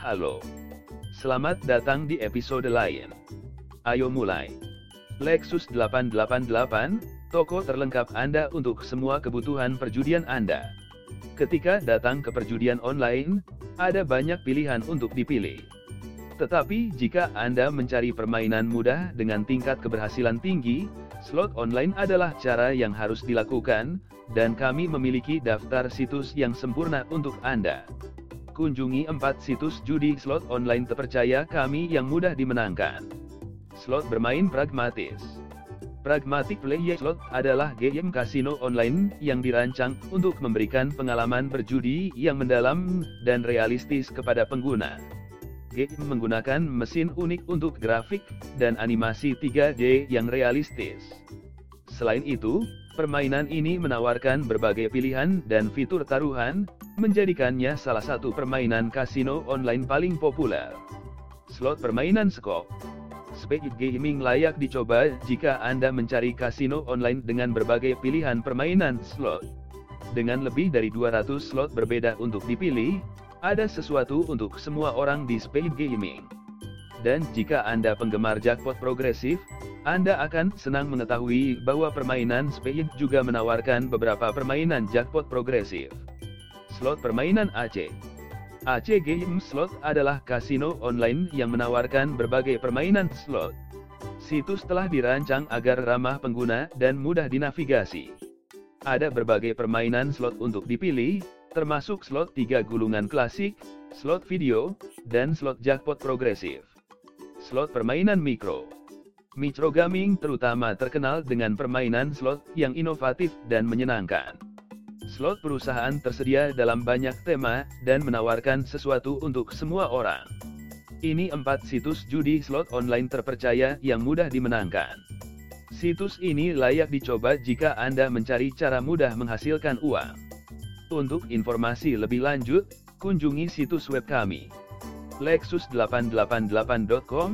Halo. Selamat datang di episode lain. Ayo mulai. Lexus 888, toko terlengkap Anda untuk semua kebutuhan perjudian Anda. Ketika datang ke perjudian online, ada banyak pilihan untuk dipilih. Tetapi jika Anda mencari permainan mudah dengan tingkat keberhasilan tinggi, slot online adalah cara yang harus dilakukan, dan kami memiliki daftar situs yang sempurna untuk Anda. Kunjungi 4 situs judi slot online terpercaya kami yang mudah dimenangkan. Slot bermain pragmatis. Pragmatic Play Slot adalah game kasino online yang dirancang untuk memberikan pengalaman berjudi yang mendalam dan realistis kepada pengguna. Game menggunakan mesin unik untuk grafik dan animasi 3D yang realistis. Selain itu, permainan ini menawarkan berbagai pilihan dan fitur taruhan, menjadikannya salah satu permainan kasino online paling populer. Slot permainan skop Speed Gaming layak dicoba jika Anda mencari kasino online dengan berbagai pilihan permainan slot. Dengan lebih dari 200 slot berbeda untuk dipilih, ada sesuatu untuk semua orang di Speed Gaming. Dan jika Anda penggemar jackpot progresif, Anda akan senang mengetahui bahwa permainan Speed juga menawarkan beberapa permainan jackpot progresif. Slot permainan AC AC Game Slot adalah kasino online yang menawarkan berbagai permainan slot. Situs telah dirancang agar ramah pengguna dan mudah dinavigasi. Ada berbagai permainan slot untuk dipilih, termasuk slot 3 gulungan klasik, slot video, dan slot jackpot progresif. Slot permainan mikro. Micro Gaming terutama terkenal dengan permainan slot yang inovatif dan menyenangkan. Slot perusahaan tersedia dalam banyak tema, dan menawarkan sesuatu untuk semua orang. Ini empat situs judi slot online terpercaya yang mudah dimenangkan. Situs ini layak dicoba jika Anda mencari cara mudah menghasilkan uang. Untuk informasi lebih lanjut, kunjungi situs web kami. Lexus888.com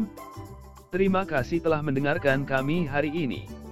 Terima kasih telah mendengarkan kami hari ini.